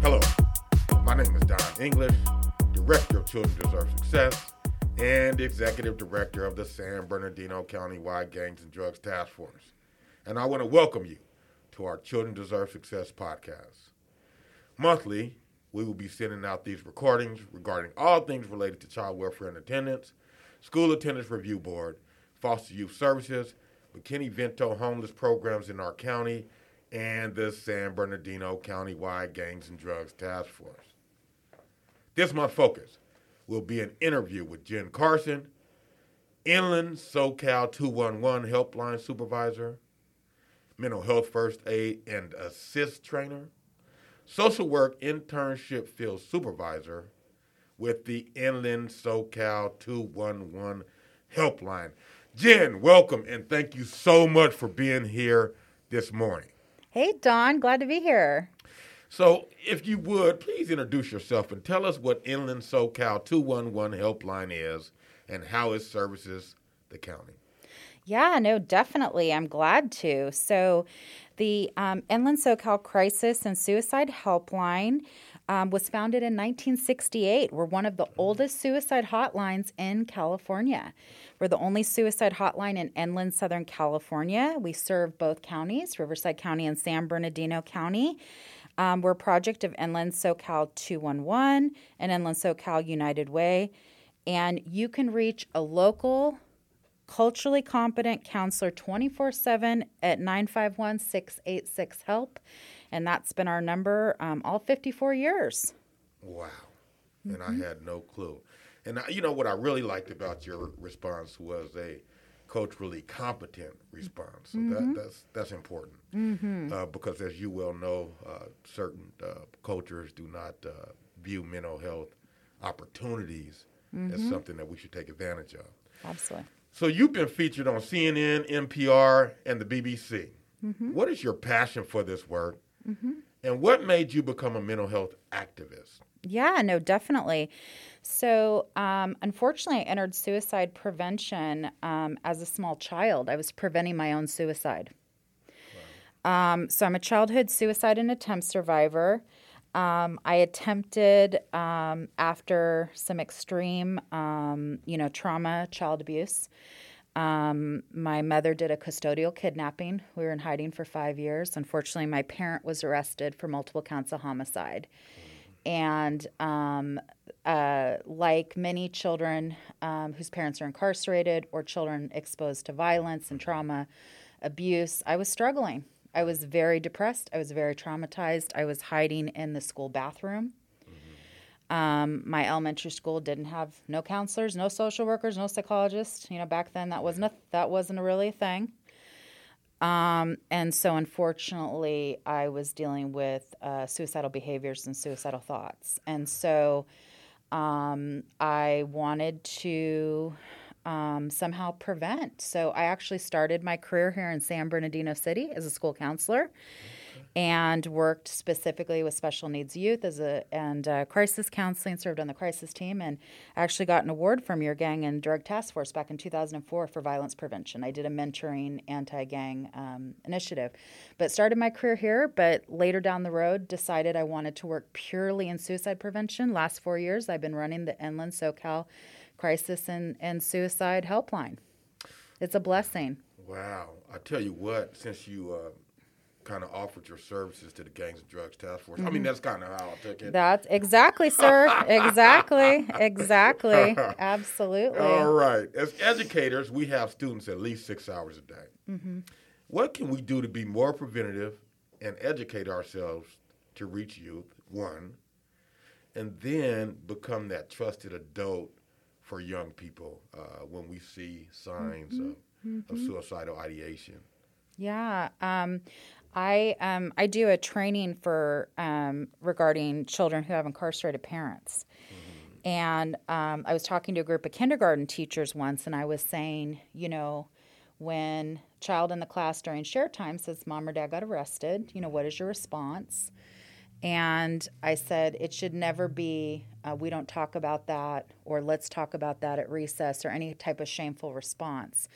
Hello, my name is Don English, Director of Children Deserve Success and Executive Director of the San Bernardino County-wide Gangs and Drugs Task Force. And I want to welcome you to our Children Deserve Success podcast. Monthly, we will be sending out these recordings regarding all things related to child welfare and attendance, school attendance review board, foster youth services, McKinney-Vento homeless programs in our county, and the San Bernardino County-wide Gangs and Drugs Task Force. This month's focus will be an interview with Jenn Carson, Inland SoCal 211 Helpline Supervisor, Mental Health First Aid and Assist Trainer, Social Work Internship Field Supervisor with the Inland SoCal 211 Helpline. Jenn, welcome and thank you so much for being here this morning. Hey, Don, glad to be here. So, if you would, please introduce yourself and tell us what Inland SoCal 211 Helpline is and how it services the county. Yeah, no, definitely. I'm glad to. So, the um, Inland SoCal Crisis and Suicide Helpline um, was founded in 1968. We're one of the oldest suicide hotlines in California. We're the only suicide hotline in inland Southern California. We serve both counties, Riverside County and San Bernardino County. Um, we're a project of Inland SoCal 211 and Inland SoCal United Way. And you can reach a local, culturally competent counselor 24 7 at 951 686 HELP. And that's been our number um, all 54 years. Wow. And mm-hmm. I had no clue. And I, you know what I really liked about your response was a culturally competent response. So mm-hmm. that, that's that's important mm-hmm. uh, because, as you well know, uh, certain uh, cultures do not uh, view mental health opportunities as mm-hmm. something that we should take advantage of. Absolutely. So you've been featured on CNN, NPR, and the BBC. Mm-hmm. What is your passion for this work, mm-hmm. and what made you become a mental health activist? Yeah, no, definitely. So, um, unfortunately, I entered suicide prevention um, as a small child. I was preventing my own suicide. Wow. Um, so, I'm a childhood suicide and attempt survivor. Um, I attempted um, after some extreme, um, you know, trauma, child abuse. My mother did a custodial kidnapping. We were in hiding for five years. Unfortunately, my parent was arrested for multiple counts of homicide. And um, uh, like many children um, whose parents are incarcerated or children exposed to violence and trauma, abuse, I was struggling. I was very depressed. I was very traumatized. I was hiding in the school bathroom. Mm-hmm. Um, my elementary school didn't have no counselors, no social workers, no psychologists. You know, back then that wasn't a, that wasn't a really a thing. Um, and so, unfortunately, I was dealing with uh, suicidal behaviors and suicidal thoughts. And so, um, I wanted to um, somehow prevent. So, I actually started my career here in San Bernardino City as a school counselor and worked specifically with special needs youth as a and uh, crisis counseling. Served on the crisis team and actually got an award from your gang and drug task force back in 2004 for violence prevention. I did a mentoring anti-gang um, initiative, but started my career here. But later down the road, decided I wanted to work purely in suicide prevention. Last four years, I've been running the Inland SoCal Crisis and, and Suicide Helpline. It's a blessing. Wow. I tell you what, since you uh, kind of offered your services to the Gangs and Drugs Task Force. Mm-hmm. I mean, mm-hmm. that's kind of how I took it. That's exactly, sir. exactly. Exactly. Absolutely. All right. As educators, we have students at least six hours a day. Mm-hmm. What can we do to be more preventative and educate ourselves to reach youth, one, and then become that trusted adult for young people uh, when we see signs mm-hmm. of, of mm-hmm. suicidal ideation? Yeah. Um, I um, I do a training for um, regarding children who have incarcerated parents, mm-hmm. and um, I was talking to a group of kindergarten teachers once, and I was saying, you know, when child in the class during share time says mom or dad got arrested, you know, what is your response? And I said it should never be uh, we don't talk about that or let's talk about that at recess or any type of shameful response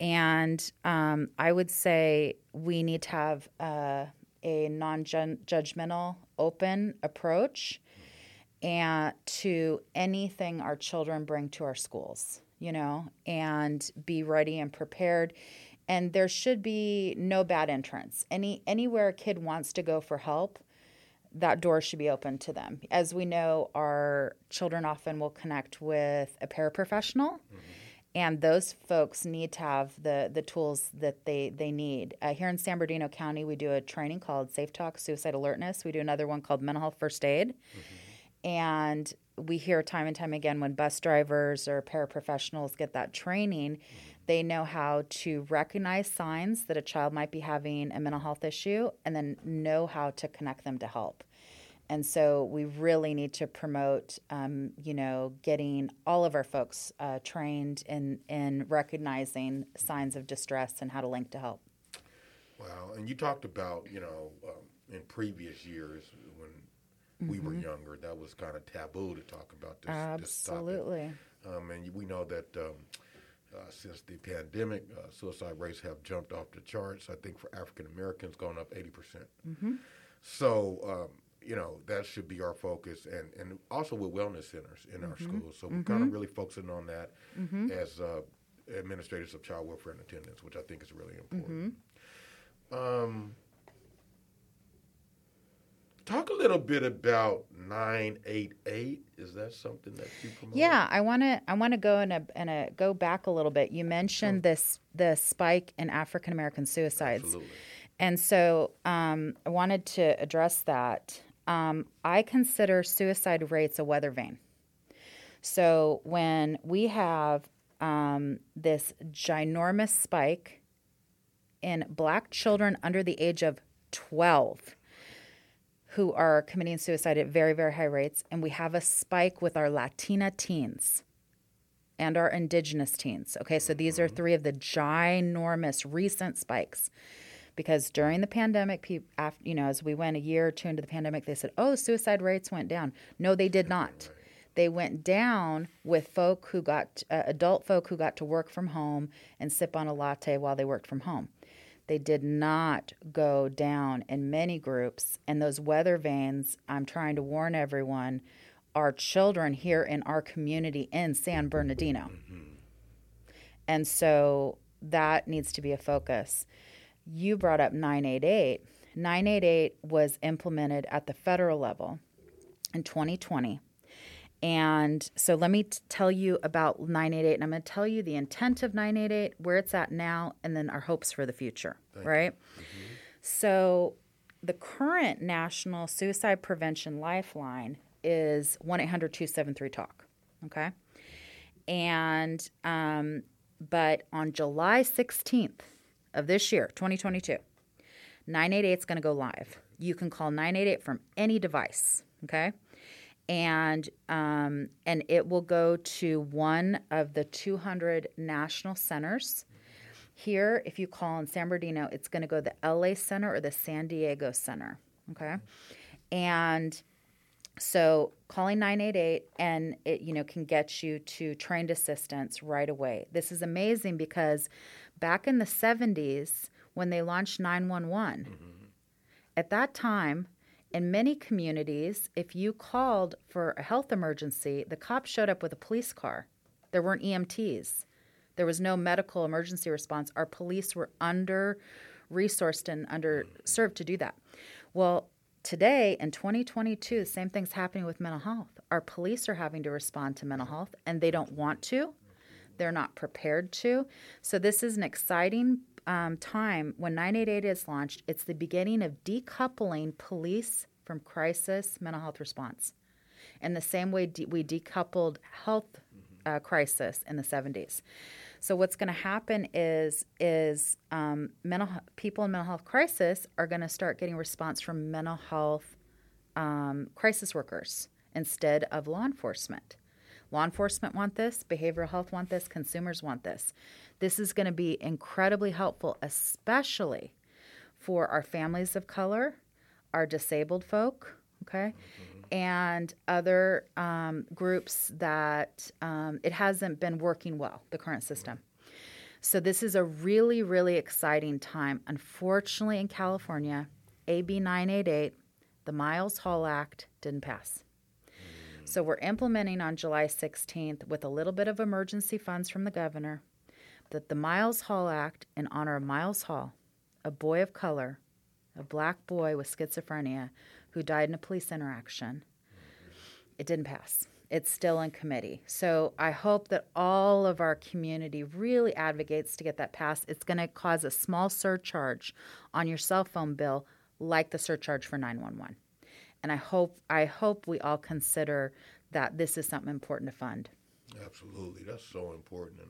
and um, I would say we need to have uh, a non judgmental, open approach and to anything our children bring to our schools, you know, and be ready and prepared. And there should be no bad entrance. Any anywhere a kid wants to go for help, that door should be open to them. As we know, our children often will connect with a paraprofessional. Mm-hmm and those folks need to have the the tools that they they need. Uh, here in San Bernardino County, we do a training called Safe Talk Suicide Alertness. We do another one called Mental Health First Aid, mm-hmm. and we hear time and time again when bus drivers or paraprofessionals get that training, mm-hmm. they know how to recognize signs that a child might be having a mental health issue, and then know how to connect them to help. And so we really need to promote, um, you know, getting all of our folks uh, trained in, in recognizing signs of distress and how to link to help. Wow. And you talked about, you know, um, in previous years when mm-hmm. we were mm-hmm. younger, that was kind of taboo to talk about this. Absolutely. This um, and we know that um, uh, since the pandemic, uh, suicide rates have jumped off the charts. I think for African Americans, gone up 80%. percent mm-hmm. So, um, you know that should be our focus and and also with wellness centers in mm-hmm. our schools so we're mm-hmm. kind of really focusing on that mm-hmm. as uh, administrators of child welfare and attendance which i think is really important mm-hmm. um, talk a little bit about 988 is that something that you promote yeah i want to i want to go and and go back a little bit you mentioned this the spike in african american suicides Absolutely. and so um, i wanted to address that um, I consider suicide rates a weather vane. So when we have um, this ginormous spike in black children under the age of 12 who are committing suicide at very, very high rates, and we have a spike with our Latina teens and our indigenous teens. Okay, so these are mm-hmm. three of the ginormous recent spikes because during the pandemic, after, you know, as we went a year or two into the pandemic, they said, "Oh, suicide rates went down." No, they did not. They went down with folk who got uh, adult folk who got to work from home and sip on a latte while they worked from home. They did not go down in many groups, and those weather vanes. I'm trying to warn everyone, are children here in our community in San Bernardino, mm-hmm. and so that needs to be a focus you brought up 988. 988 was implemented at the federal level in 2020. And so let me t- tell you about 988, and I'm going to tell you the intent of 988, where it's at now, and then our hopes for the future, Thank right? Mm-hmm. So the current National Suicide Prevention Lifeline is 1 800 273 TALK, okay? And, um, but on July 16th, of this year, 2022, 988 is going to go live. You can call 988 from any device, okay? And um, and it will go to one of the 200 national centers. Here, if you call in San Bernardino, it's going to go to the LA Center or the San Diego Center, okay? And so calling 988 and it you know can get you to trained assistance right away. This is amazing because back in the 70s when they launched 911. Mm-hmm. At that time, in many communities, if you called for a health emergency, the cops showed up with a police car. There weren't EMTs. There was no medical emergency response. Our police were under resourced and underserved to do that. Well, today in 2022, the same thing's happening with mental health. Our police are having to respond to mental health and they don't want to they're not prepared to. So, this is an exciting um, time when 988 is launched. It's the beginning of decoupling police from crisis mental health response. In the same way de- we decoupled health uh, crisis in the 70s. So what's going to happen is is um, mental people in mental health crisis are going to start getting response from mental health um, crisis workers instead of law enforcement. Law enforcement want this, behavioral health want this, consumers want this. This is going to be incredibly helpful, especially for our families of color, our disabled folk, okay, mm-hmm. and other um, groups that um, it hasn't been working well, the current system. So this is a really, really exciting time. Unfortunately, in California, AB 988, the Miles Hall Act, didn't pass. So we're implementing on July 16th with a little bit of emergency funds from the governor that the Miles Hall Act, in honor of Miles Hall, a boy of color, a black boy with schizophrenia who died in a police interaction, it didn't pass. It's still in committee. So I hope that all of our community really advocates to get that passed. It's going to cause a small surcharge on your cell phone bill, like the surcharge for 911. And I hope I hope we all consider that this is something important to fund. Absolutely, that's so important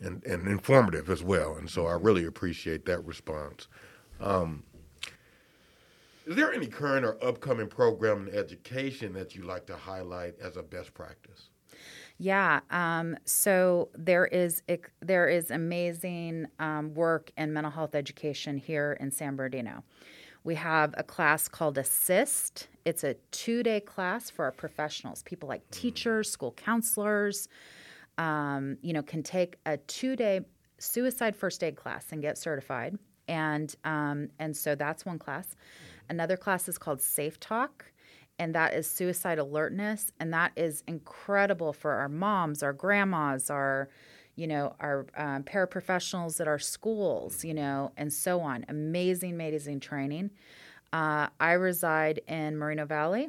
and, and, and informative as well. And so I really appreciate that response. Um, is there any current or upcoming program in education that you'd like to highlight as a best practice? Yeah, um, so there is there is amazing um, work in mental health education here in San Bernardino. We have a class called Assist. It's a two day class for our professionals. People like teachers, school counselors, um, you know, can take a two day suicide first aid class and get certified. And um, and so that's one class. Another class is called Safe Talk, and that is suicide alertness, and that is incredible for our moms, our grandmas, our you know, our um, paraprofessionals at our schools, you know, and so on. Amazing, amazing training. Uh, I reside in Moreno Valley,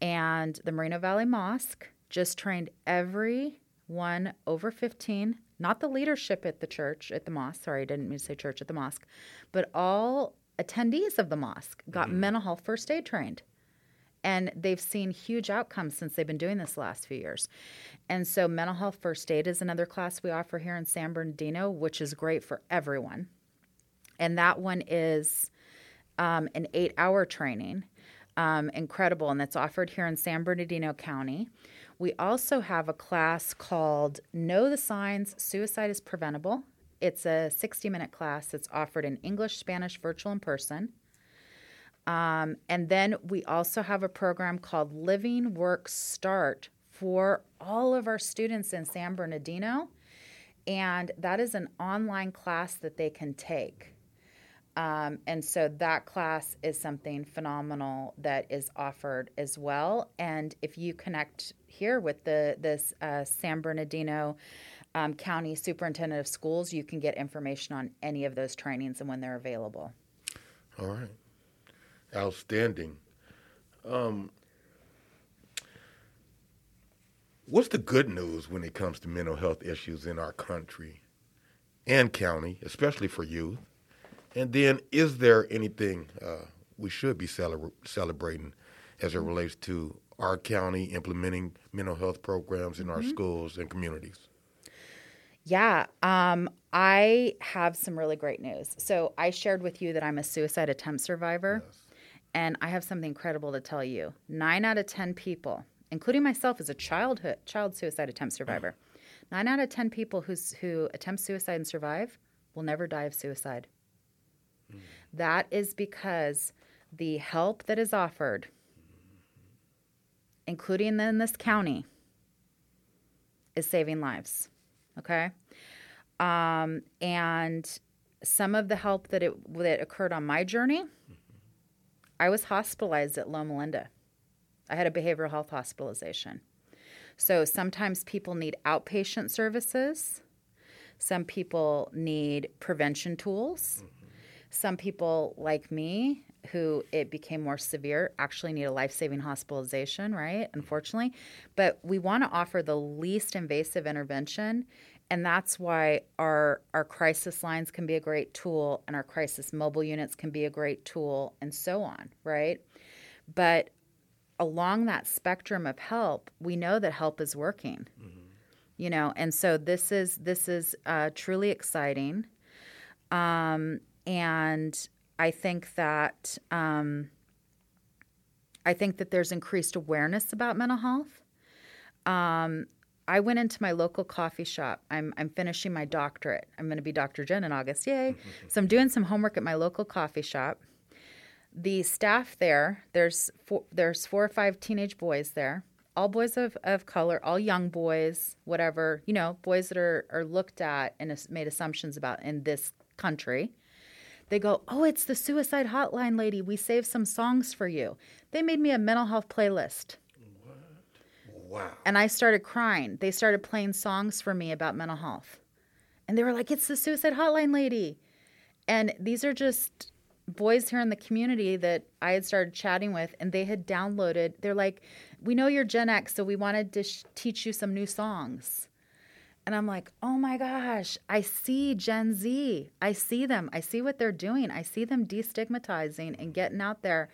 and the Moreno Valley Mosque just trained everyone over 15, not the leadership at the church, at the mosque, sorry, I didn't mean to say church, at the mosque, but all attendees of the mosque got mm-hmm. mental health first aid trained and they've seen huge outcomes since they've been doing this last few years. And so, mental health first aid is another class we offer here in San Bernardino, which is great for everyone. And that one is um, an eight hour training, um, incredible, and that's offered here in San Bernardino County. We also have a class called Know the Signs Suicide is Preventable. It's a 60 minute class that's offered in English, Spanish, virtual, and person. Um, and then we also have a program called LivingWorks Start for all of our students in San Bernardino. And that is an online class that they can take. Um, and so that class is something phenomenal that is offered as well. And if you connect here with the this uh, San Bernardino um, County Superintendent of Schools, you can get information on any of those trainings and when they're available. All right. Outstanding. Um, what's the good news when it comes to mental health issues in our country and county, especially for youth? And then, is there anything uh, we should be celebra- celebrating as it relates to our county implementing mental health programs in mm-hmm. our schools and communities? Yeah, um, I have some really great news. So I shared with you that I'm a suicide attempt survivor. Yes. And I have something incredible to tell you. Nine out of 10 people, including myself as a childhood child suicide attempt survivor, nine out of 10 people who's, who attempt suicide and survive will never die of suicide. Mm. That is because the help that is offered, including in this county, is saving lives. Okay? Um, and some of the help that it that occurred on my journey I was hospitalized at Loma Linda. I had a behavioral health hospitalization. So sometimes people need outpatient services. Some people need prevention tools. Mm-hmm. Some people, like me, who it became more severe, actually need a life saving hospitalization, right? Unfortunately. But we want to offer the least invasive intervention and that's why our our crisis lines can be a great tool and our crisis mobile units can be a great tool and so on right? But along that spectrum of help we know that help is working. Mm-hmm. you know and so this is this is uh, truly exciting. Um, and i think that um, i think that there's increased awareness about mental health. Um, I went into my local coffee shop. I'm, I'm finishing my doctorate. I'm going to be Dr. Jenn in August. Yay. so I'm doing some homework at my local coffee shop. The staff there, there's four, there's four or five teenage boys there, all boys of, of color, all young boys, whatever, you know, boys that are, are looked at and made assumptions about in this country. They go, Oh, it's the suicide hotline lady. We saved some songs for you. They made me a mental health playlist. Wow. And I started crying. They started playing songs for me about mental health. And they were like, It's the suicide hotline lady. And these are just boys here in the community that I had started chatting with, and they had downloaded. They're like, We know you're Gen X, so we wanted to sh- teach you some new songs. And I'm like, oh my gosh, I see Gen Z. I see them. I see what they're doing. I see them destigmatizing and getting out there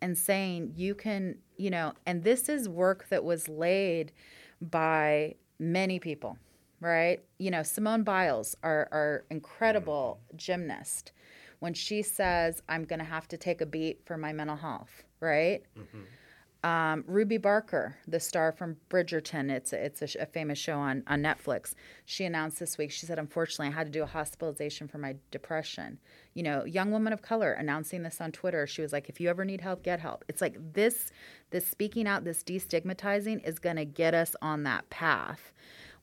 and saying, you can, you know, and this is work that was laid by many people, right? You know, Simone Biles, our, our incredible gymnast, when she says, I'm going to have to take a beat for my mental health, right? Mm-hmm. Um, Ruby Barker, the star from Bridgerton, it's a, it's a, a, famous show on, on Netflix. She announced this week. She said, "Unfortunately, I had to do a hospitalization for my depression." You know, young woman of color announcing this on Twitter. She was like, "If you ever need help, get help." It's like this, this speaking out, this destigmatizing is going to get us on that path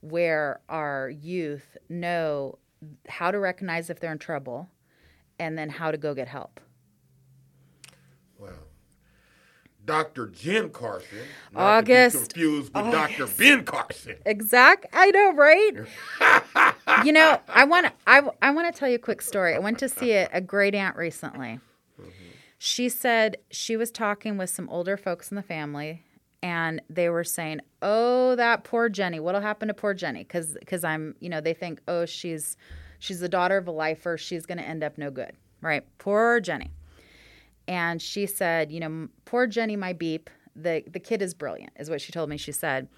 where our youth know how to recognize if they're in trouble, and then how to go get help. Dr. Jenn Carson. August. confused with August. Dr. Ben Carson. Exact. I know, right? you know, I want to. I, I want to tell you a quick story. I went to see a, a great aunt recently. Mm-hmm. She said she was talking with some older folks in the family, and they were saying, "Oh, that poor Jenny. What'll happen to poor Jenny?" Because because I'm, you know, they think, "Oh, she's she's the daughter of a lifer. She's going to end up no good." Right? Poor Jenny. And she said, you know, poor Jenny, my beep. The the kid is brilliant, is what she told me. She said,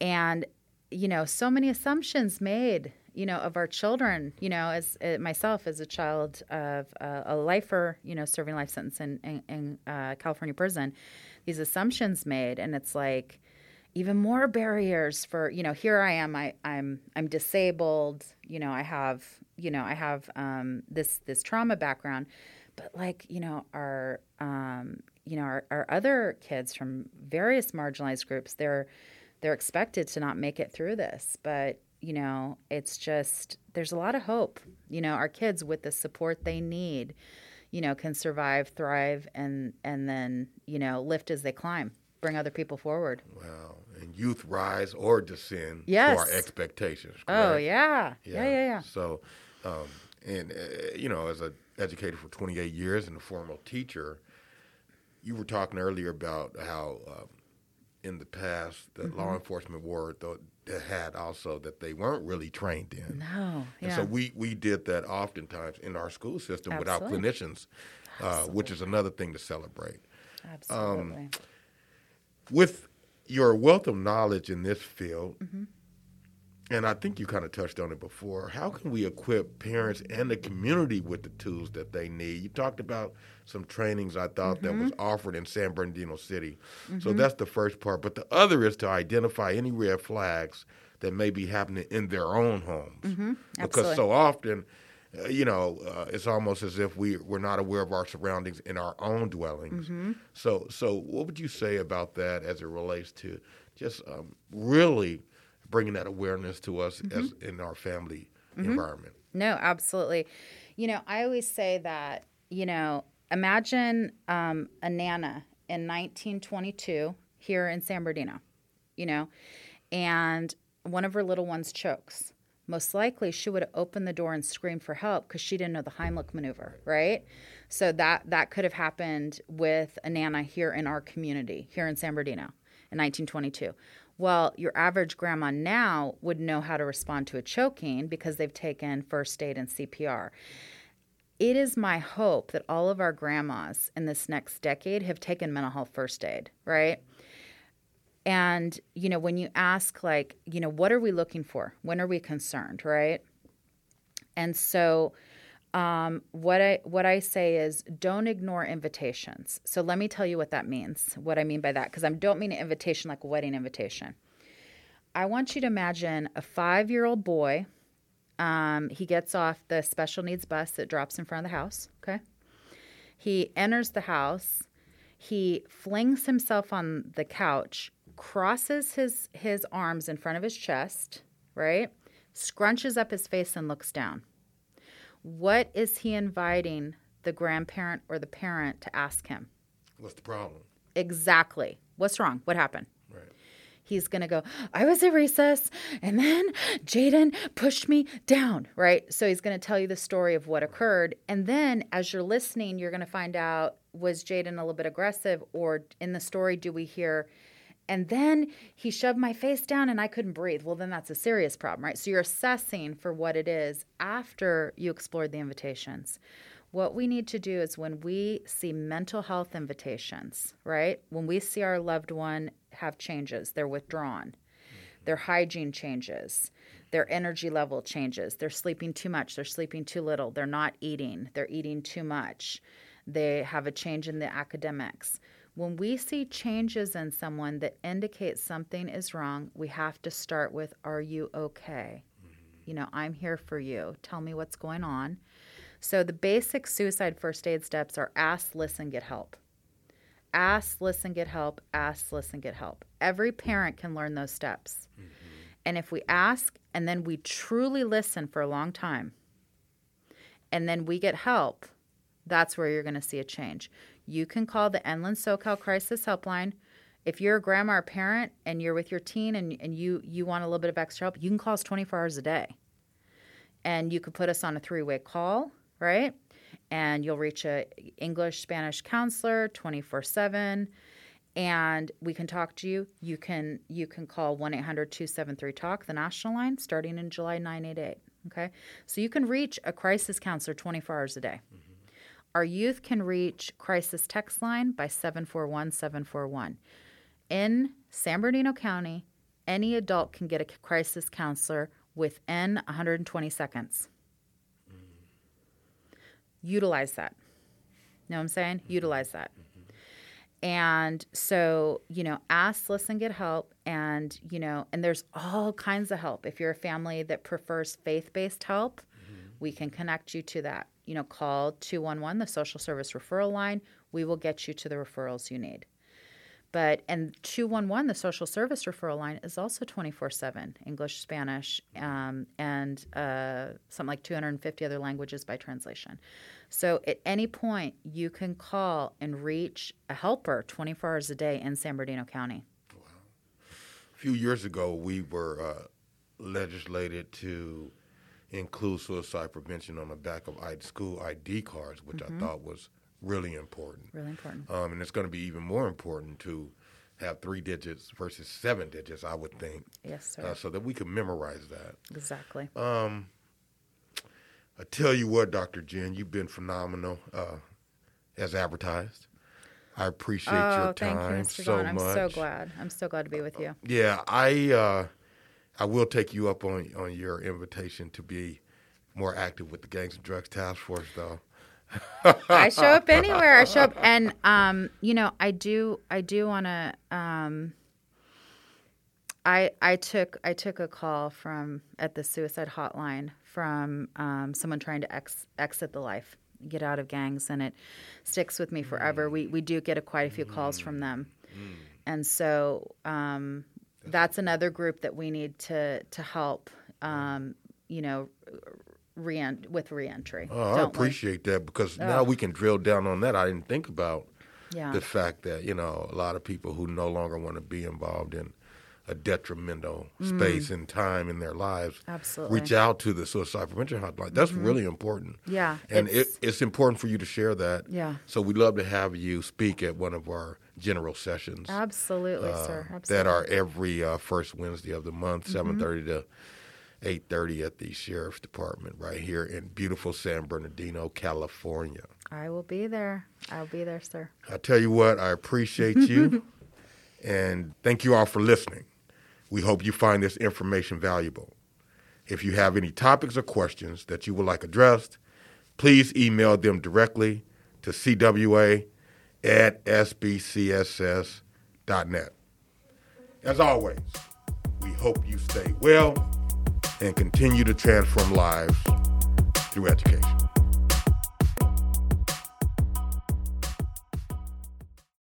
and you know, so many assumptions made, you know, of our children. You know, as uh, myself as a child of uh, a lifer, you know, serving life sentence in in, in uh, California prison, these assumptions made, and it's like even more barriers for you know here i am I, i'm i'm disabled you know i have you know i have um, this this trauma background but like you know our um, you know our, our other kids from various marginalized groups they're they're expected to not make it through this but you know it's just there's a lot of hope you know our kids with the support they need you know can survive thrive and and then you know lift as they climb bring other people forward wow and youth rise or descend yes. to our expectations oh, correct? oh yeah. yeah yeah yeah yeah so um, and uh, you know as a educated for 28 years and a former teacher. You were talking earlier about how um, in the past the mm-hmm. law enforcement were that had also that they weren't really trained in. No, yeah. And so we we did that oftentimes in our school system Absolutely. without clinicians, uh, which is another thing to celebrate. Absolutely. Um, with your wealth of knowledge in this field. Mm-hmm and I think you kind of touched on it before. How can we equip parents and the community with the tools that they need? You talked about some trainings I thought mm-hmm. that was mm-hmm. offered in San Bernardino City. Mm-hmm. So that's the first part. But the other is to identify any red flags that may be happening in their own homes. Mm-hmm. Because so often, uh, you know, uh, it's almost as if we, we're not aware of our surroundings in our own dwellings. Mm-hmm. So, so what would you say about that as it relates to just um, really bringing that awareness to us mm-hmm. as in our family mm-hmm. environment. No, absolutely. You know, I always say that, you know, imagine um, a Nana in 1922 here in San Bernardino, you know, and one of her little ones chokes. Most likely, she would have opened the door and screamed for help because she didn't know the Heimlich maneuver, right? So that that could have happened with a Nana here in our community, here in San Bernardino in 1922. Well, your average grandma now would know how to respond to a choking because they've taken first aid and CPR. It is my hope that all of our grandmas in this next decade have taken mental health first aid, right? And, you know, when you ask, like, you know, what are we looking for? When are we concerned, right? And so, um, what I what I say is don't ignore invitations. So let me tell you what that means. What I mean by that, because I don't mean an invitation like a wedding invitation. I want you to imagine a five year old boy. Um, he gets off the special needs bus that drops in front of the house. Okay, he enters the house. He flings himself on the couch, crosses his his arms in front of his chest, right? Scrunches up his face and looks down. What is he inviting the grandparent or the parent to ask him? What's the problem? Exactly. What's wrong? What happened? Right. He's going to go, I was at recess and then Jaden pushed me down, right? So he's going to tell you the story of what occurred. And then as you're listening, you're going to find out was Jaden a little bit aggressive or in the story, do we hear, and then he shoved my face down and I couldn't breathe. Well, then that's a serious problem, right? So you're assessing for what it is after you explored the invitations. What we need to do is when we see mental health invitations, right? When we see our loved one have changes, they're withdrawn, mm-hmm. their hygiene changes, their energy level changes, they're sleeping too much, they're sleeping too little, they're not eating, they're eating too much, they have a change in the academics. When we see changes in someone that indicate something is wrong, we have to start with, Are you okay? You know, I'm here for you. Tell me what's going on. So the basic suicide first aid steps are ask, listen, get help. Ask, listen, get help. Ask, listen, get help. Every parent can learn those steps. Mm-hmm. And if we ask and then we truly listen for a long time and then we get help, that's where you're going to see a change. You can call the Inland SoCal Crisis Helpline. If you're a grandma or parent and you're with your teen and, and you, you want a little bit of extra help, you can call us 24 hours a day. And you could put us on a three way call right? And you'll reach a English Spanish counselor 24/7 and we can talk to you. You can you can call 1-800-273-TALK, the national line, starting in July 988. Okay? So you can reach a crisis counselor 24 hours a day. Mm-hmm. Our youth can reach crisis text line by 741-741. In San Bernardino County, any adult can get a crisis counselor within 120 seconds utilize that. Know what I'm saying? Mm-hmm. Utilize that. Mm-hmm. And so, you know, ask, listen, get help. And, you know, and there's all kinds of help. If you're a family that prefers faith based help, mm-hmm. we can connect you to that. You know, call 211, the social service referral line. We will get you to the referrals you need. But, and 211, the social service referral line, is also 24 7 English, Spanish, um, and uh, something like 250 other languages by translation. So at any point, you can call and reach a helper 24 hours a day in San Bernardino County. Wow. A few years ago, we were uh, legislated to include suicide prevention on the back of school ID cards, which mm-hmm. I thought was really important. Really important. Um, and it's going to be even more important to have three digits versus seven digits, I would think. Yes, sir. Uh, so that we can memorize that. Exactly. Um, I tell you what, Dr. Jenn, you've been phenomenal uh, as advertised. I appreciate oh, your time you, so I'm much. I'm so glad. I'm so glad to be with you. Yeah, I uh, I will take you up on on your invitation to be more active with the Gangs and Drugs Task Force, though. I show up anywhere. I show up, and um, you know, I do. I do want to. Um, I I took I took a call from at the suicide hotline from um, someone trying to ex, exit the life, get out of gangs, and it sticks with me forever. Mm. We we do get a, quite a few calls from them, mm. and so um, that's another group that we need to to help. Um, you know, re- with reentry. Oh, I appreciate we? that because oh. now we can drill down on that. I didn't think about yeah. the fact that you know a lot of people who no longer want to be involved in a detrimental mm. space and time in their lives Absolutely. reach out to the suicide prevention hotline. That's mm-hmm. really important. Yeah, and it's, it, it's important for you to share that. Yeah. So we'd love to have you speak at one of our general sessions. Absolutely, uh, sir. Absolutely. That are every uh, first Wednesday of the month, mm-hmm. seven thirty to 8.30 at the Sheriff's Department right here in beautiful San Bernardino, California. I will be there. I'll be there, sir. I tell you what, I appreciate you. and thank you all for listening. We hope you find this information valuable. If you have any topics or questions that you would like addressed, please email them directly to cwa at sbcss.net. As always, we hope you stay well and continue to transform lives through education.